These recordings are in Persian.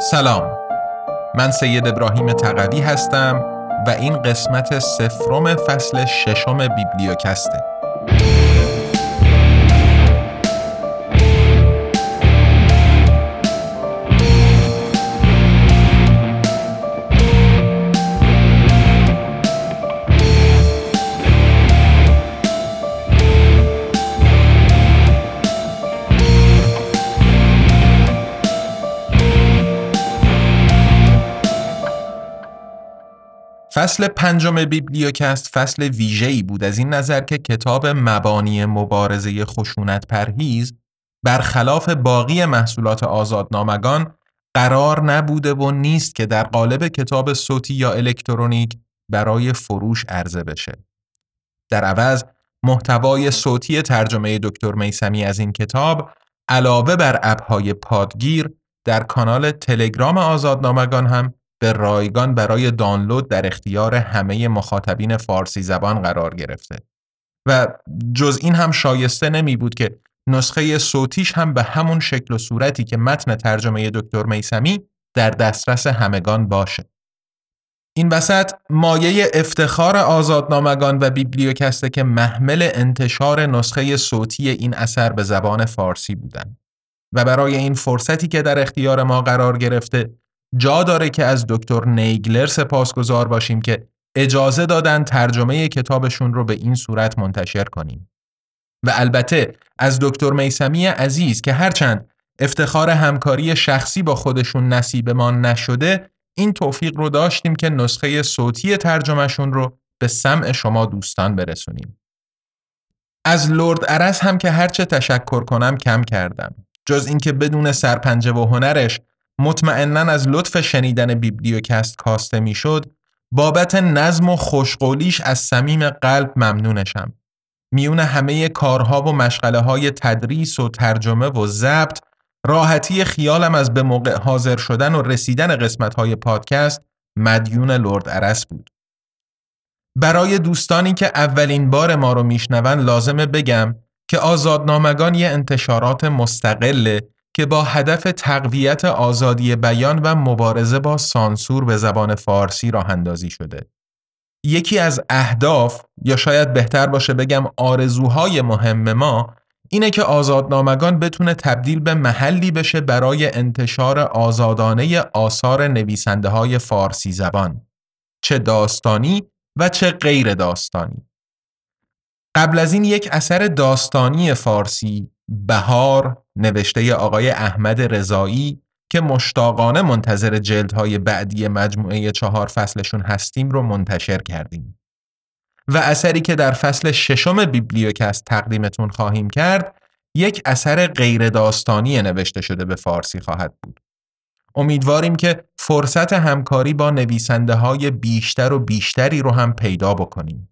سلام. من سید ابراهیم تقوی هستم و این قسمت سفرم فصل ششم بیبلیوکسته. فصل پنجم بیبلیوکست فصل ویژه‌ای بود از این نظر که کتاب مبانی مبارزه خشونت پرهیز برخلاف باقی محصولات آزادنامگان قرار نبوده و نیست که در قالب کتاب صوتی یا الکترونیک برای فروش عرضه بشه. در عوض محتوای صوتی ترجمه دکتر میسمی از این کتاب علاوه بر اپهای پادگیر در کانال تلگرام آزادنامگان هم به رایگان برای دانلود در اختیار همه مخاطبین فارسی زبان قرار گرفته و جز این هم شایسته نمی بود که نسخه صوتیش هم به همون شکل و صورتی که متن ترجمه دکتر میسمی در دسترس همگان باشه. این وسط مایه افتخار آزادنامگان و بیبلیوکسته که محمل انتشار نسخه صوتی این اثر به زبان فارسی بودند و برای این فرصتی که در اختیار ما قرار گرفته جا داره که از دکتر نیگلر سپاسگزار باشیم که اجازه دادن ترجمه کتابشون رو به این صورت منتشر کنیم. و البته از دکتر میسمی عزیز که هرچند افتخار همکاری شخصی با خودشون نصیبمان نشده این توفیق رو داشتیم که نسخه صوتی ترجمهشون رو به سمع شما دوستان برسونیم. از لرد عرس هم که هرچه تشکر کنم کم کردم. جز اینکه بدون سرپنجه و هنرش مطمئنا از لطف شنیدن بیبلیوکست کاسته می‌شد بابت نظم و خوشقولیش از صمیم قلب ممنونشم میون همه کارها و مشغله های تدریس و ترجمه و ضبط راحتی خیالم از به موقع حاضر شدن و رسیدن قسمت های پادکست مدیون لرد عرس بود. برای دوستانی که اولین بار ما رو میشنون لازمه بگم که آزادنامگان یه انتشارات مستقله که با هدف تقویت آزادی بیان و مبارزه با سانسور به زبان فارسی راه اندازی شده. یکی از اهداف یا شاید بهتر باشه بگم آرزوهای مهم ما اینه که آزادنامگان بتونه تبدیل به محلی بشه برای انتشار آزادانه آثار نویسنده های فارسی زبان چه داستانی و چه غیر داستانی قبل از این یک اثر داستانی فارسی بهار نوشته آقای احمد رضایی که مشتاقانه منتظر جلدهای بعدی مجموعه چهار فصلشون هستیم رو منتشر کردیم. و اثری که در فصل ششم بیبلیوکست تقدیمتون خواهیم کرد یک اثر غیر داستانی نوشته شده به فارسی خواهد بود. امیدواریم که فرصت همکاری با نویسنده های بیشتر و بیشتری رو هم پیدا بکنیم.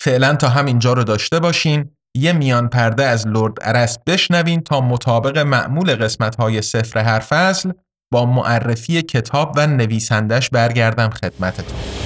فعلا تا همینجا رو داشته باشین یه میان پرده از لرد ارس بشنوین تا مطابق معمول قسمت های سفر هر فصل با معرفی کتاب و نویسندش برگردم خدمتتون.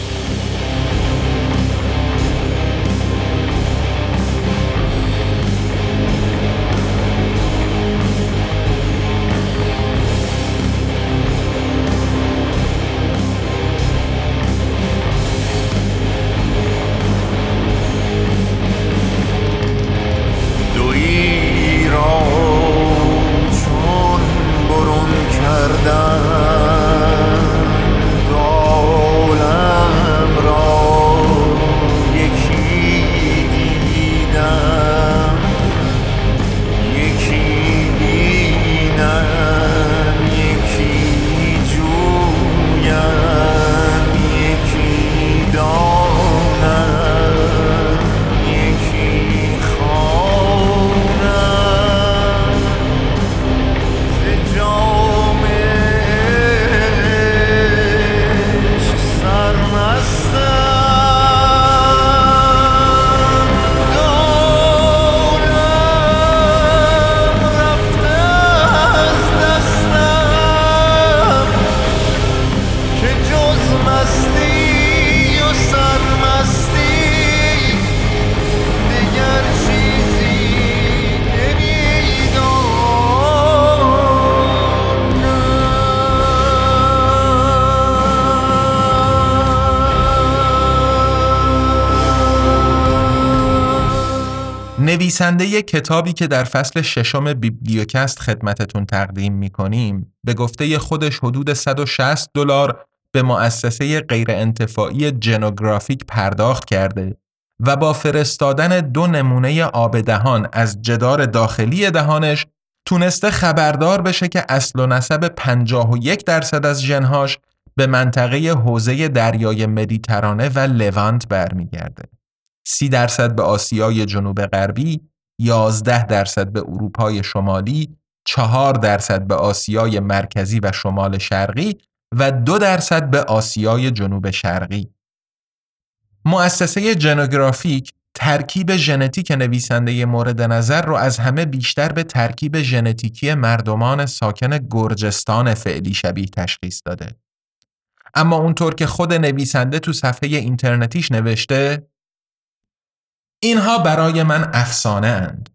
نویسنده کتابی که در فصل ششم بیبلیوکست خدمتتون تقدیم می‌کنیم به گفته خودش حدود 160 دلار به مؤسسه غیرانتفاعی جنوگرافیک پرداخت کرده و با فرستادن دو نمونه آب دهان از جدار داخلی دهانش تونسته خبردار بشه که اصل و نسب 51 درصد از ژنهاش به منطقه حوزه دریای مدیترانه و لوانت برمیگرده. 30 درصد به آسیای جنوب غربی، 11 درصد به اروپای شمالی، 4 درصد به آسیای مرکزی و شمال شرقی و 2 درصد به آسیای جنوب شرقی. مؤسسه جنوگرافیک ترکیب ژنتیک نویسنده مورد نظر رو از همه بیشتر به ترکیب ژنتیکی مردمان ساکن گرجستان فعلی شبیه تشخیص داده. اما اونطور که خود نویسنده تو صفحه اینترنتیش نوشته اینها برای من افسانه اند.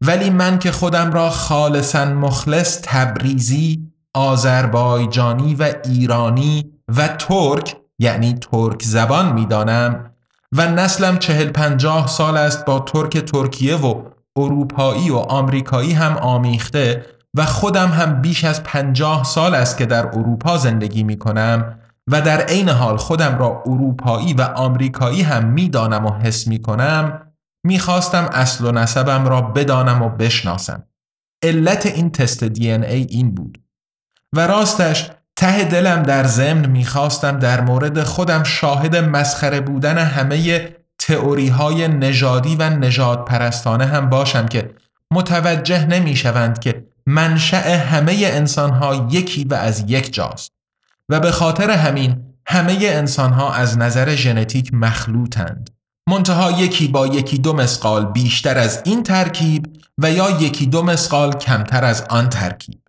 ولی من که خودم را خالصا مخلص تبریزی، آذربایجانی و ایرانی و ترک یعنی ترک زبان می‌دانم و نسلم چهل پنجاه سال است با ترک ترکیه و اروپایی و آمریکایی هم آمیخته و خودم هم بیش از پنجاه سال است که در اروپا زندگی می کنم و در عین حال خودم را اروپایی و آمریکایی هم می‌دانم و حس می کنم می‌خواستم اصل و نسبم را بدانم و بشناسم. علت این تست دی ای این بود. و راستش ته دلم در ضمن می‌خواستم در مورد خودم شاهد مسخره بودن همه تئوری های نژادی و نژاد پرستانه هم باشم که متوجه نمی‌شوند که منشأ همه انسان ها یکی و از یک جاست و به خاطر همین همه انسان ها از نظر ژنتیک مخلوطند. منتها یکی با یکی دو مسقال بیشتر از این ترکیب و یا یکی دو مسقال کمتر از آن ترکیب.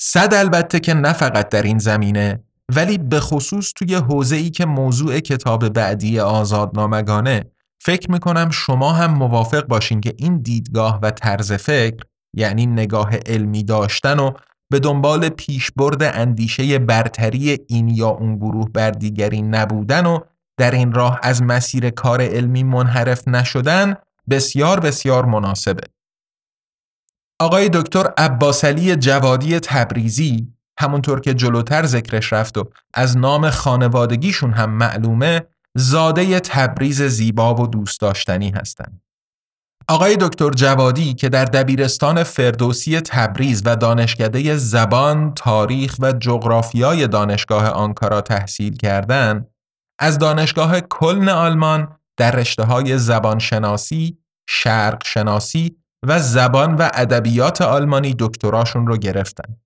صد البته که نه فقط در این زمینه ولی به خصوص توی حوزه ای که موضوع کتاب بعدی آزادنامگانه فکر می‌کنم شما هم موافق باشین که این دیدگاه و طرز فکر یعنی نگاه علمی داشتن و به دنبال پیشبرد اندیشه برتری این یا اون گروه بر دیگری نبودن و در این راه از مسیر کار علمی منحرف نشدن بسیار بسیار مناسبه. آقای دکتر عباسلی جوادی تبریزی همونطور که جلوتر ذکرش رفت و از نام خانوادگیشون هم معلومه زاده تبریز زیبا و دوست داشتنی هستند. آقای دکتر جوادی که در دبیرستان فردوسی تبریز و دانشکده زبان، تاریخ و جغرافیای دانشگاه آنکارا تحصیل کردند، از دانشگاه کلن آلمان در رشته های زبانشناسی، شرق و زبان و ادبیات آلمانی دکتراشون رو گرفتن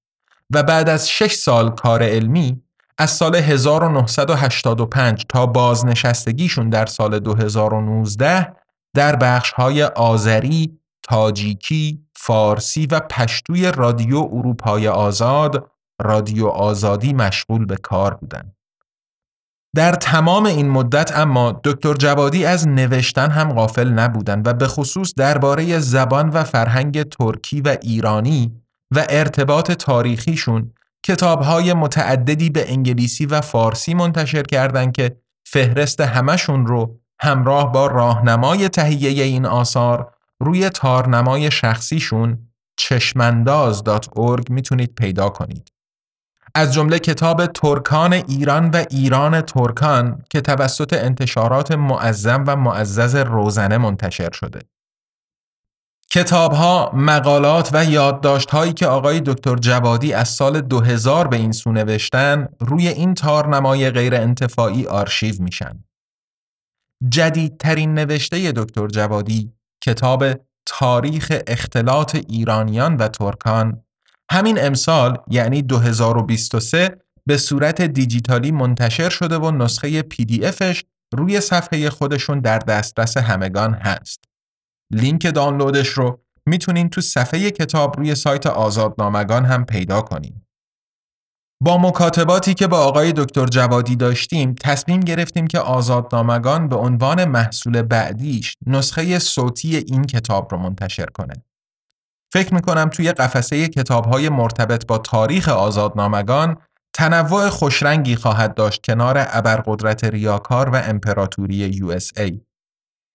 و بعد از شش سال کار علمی از سال 1985 تا بازنشستگیشون در سال 2019 در بخش های آذری، تاجیکی، فارسی و پشتوی رادیو اروپای آزاد، رادیو آزادی مشغول به کار بودند. در تمام این مدت اما دکتر جوادی از نوشتن هم غافل نبودند و به خصوص درباره زبان و فرهنگ ترکی و ایرانی و ارتباط تاریخیشون کتابهای متعددی به انگلیسی و فارسی منتشر کردند که فهرست همشون رو همراه با راهنمای تهیه این آثار روی تارنمای شخصیشون چشمنداز.org می‌تونید پیدا کنید. از جمله کتاب ترکان ایران و ایران ترکان که توسط انتشارات معظم و معزز روزنه منتشر شده. کتاب ها، مقالات و یادداشت هایی که آقای دکتر جوادی از سال 2000 به این سو نوشتن روی این تارنمای غیر انتفاعی آرشیو میشن. جدیدترین نوشته دکتر جوادی کتاب تاریخ اختلاط ایرانیان و ترکان همین امسال یعنی 2023 به صورت دیجیتالی منتشر شده و نسخه پی دی افش روی صفحه خودشون در دسترس همگان هست. لینک دانلودش رو می‌تونین تو صفحه کتاب روی سایت آزادنامگان هم پیدا کنین. با مکاتباتی که با آقای دکتر جوادی داشتیم تصمیم گرفتیم که آزادنامگان به عنوان محصول بعدیش نسخه صوتی این کتاب رو منتشر کنه. فکر می‌کنم توی قفسه کتاب های مرتبط با تاریخ آزادنامگان تنوع خوشرنگی خواهد داشت کنار ابرقدرت ریاکار و امپراتوری USA.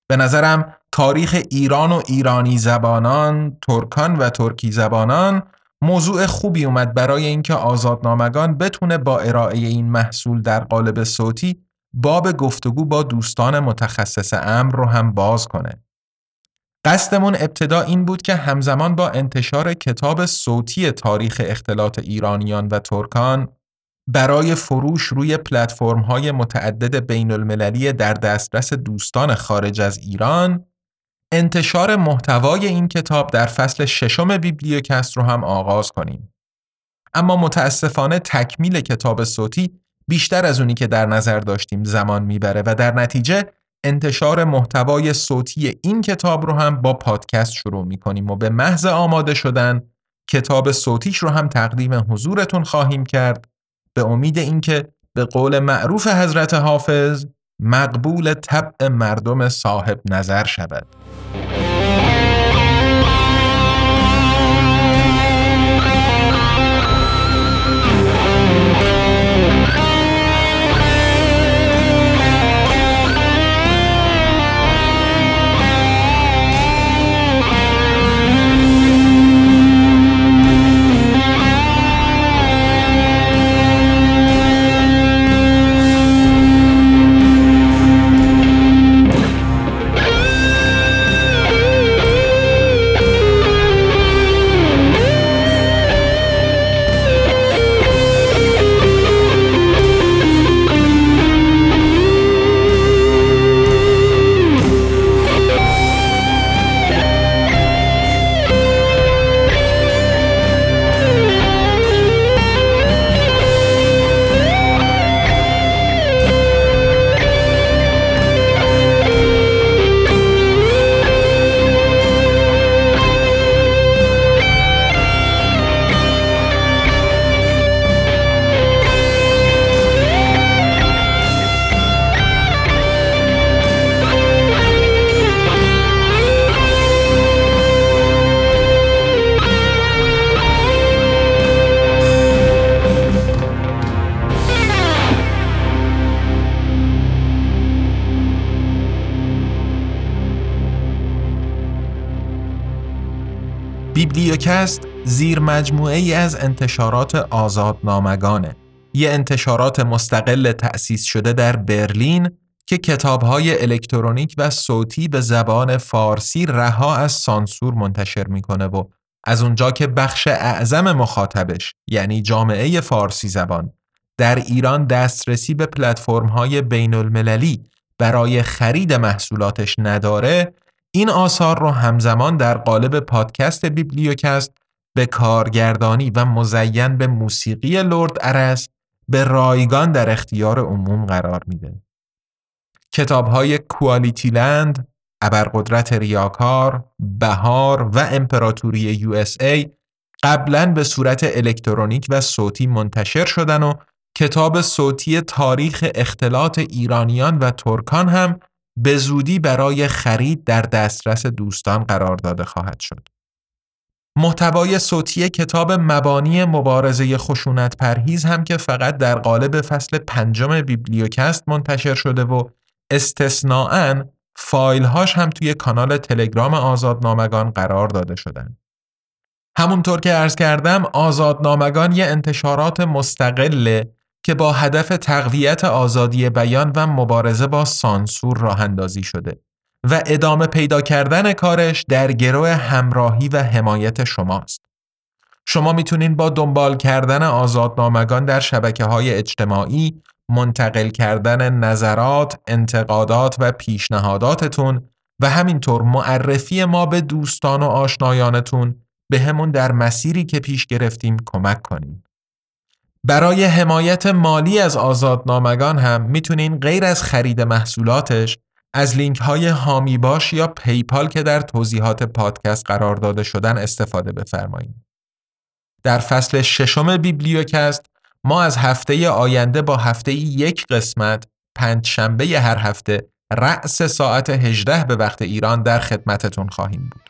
به نظرم تاریخ ایران و ایرانی زبانان، ترکان و ترکی زبانان موضوع خوبی اومد برای اینکه آزادنامگان بتونه با ارائه این محصول در قالب صوتی باب گفتگو با دوستان متخصص امر رو هم باز کنه. قصدمون ابتدا این بود که همزمان با انتشار کتاب صوتی تاریخ اختلاط ایرانیان و ترکان برای فروش روی پلتفرم های متعدد بین المللی در دسترس دوستان خارج از ایران انتشار محتوای این کتاب در فصل ششم بیبلیوکست رو هم آغاز کنیم. اما متاسفانه تکمیل کتاب صوتی بیشتر از اونی که در نظر داشتیم زمان می‌بره و در نتیجه انتشار محتوای صوتی این کتاب رو هم با پادکست شروع می‌کنیم و به محض آماده شدن کتاب صوتیش رو هم تقدیم حضورتون خواهیم کرد به امید اینکه به قول معروف حضرت حافظ مقبول طبع مردم صاحب نظر شود. بیبلیوکست زیر مجموعه ای از انتشارات آزادنامگانه. یه انتشارات مستقل تأسیس شده در برلین که کتابهای الکترونیک و صوتی به زبان فارسی رها از سانسور منتشر می‌کنه و از اونجا که بخش اعظم مخاطبش یعنی جامعه فارسی زبان در ایران دسترسی به پلتفرم‌های بین المللی برای خرید محصولاتش نداره این آثار رو همزمان در قالب پادکست بیبلیوکست به کارگردانی و مزین به موسیقی لرد ارس به رایگان در اختیار عموم قرار میده. کتاب های کوالیتی لند، ابرقدرت ریاکار، بهار و امپراتوری USA قبلا به صورت الکترونیک و صوتی منتشر شدن و کتاب صوتی تاریخ اختلاط ایرانیان و ترکان هم به زودی برای خرید در دسترس دوستان قرار داده خواهد شد. محتوای صوتی کتاب مبانی مبارزه خشونت پرهیز هم که فقط در قالب فصل پنجم بیبلیوکست منتشر شده و استثناعاً فایلهاش هم توی کانال تلگرام آزادنامگان قرار داده شدن. همونطور که عرض کردم آزادنامگان یه انتشارات مستقله که با هدف تقویت آزادی بیان و مبارزه با سانسور راه اندازی شده و ادامه پیدا کردن کارش در گروه همراهی و حمایت شماست. شما می‌تونین با دنبال کردن آزادنامگان در شبکه های اجتماعی منتقل کردن نظرات، انتقادات و پیشنهاداتتون و همینطور معرفی ما به دوستان و آشنایانتون به همون در مسیری که پیش گرفتیم کمک کنیم. برای حمایت مالی از آزادنامگان هم می‌تونین غیر از خرید محصولاتش از لینک های هامی باش یا پیپال که در توضیحات پادکست قرار داده شدن استفاده بفرمایید. در فصل ششم بیبلیوکست ما از هفته آینده با هفته یک قسمت پنج شنبه هر هفته رأس ساعت 18 به وقت ایران در خدمتتون خواهیم بود.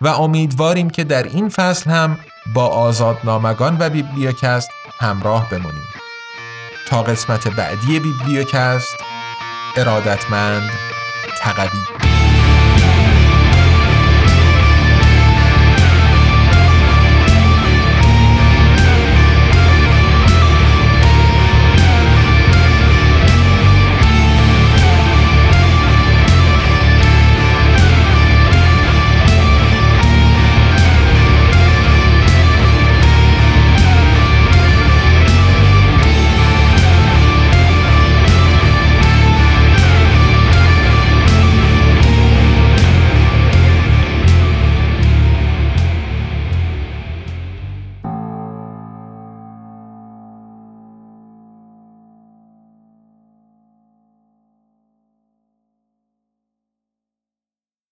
و امیدواریم که در این فصل هم با آزادنامگان و بیبلیوکست همراه بمونیم. تا قسمت بعدی بیبلیوکست ارادتمند تقوی.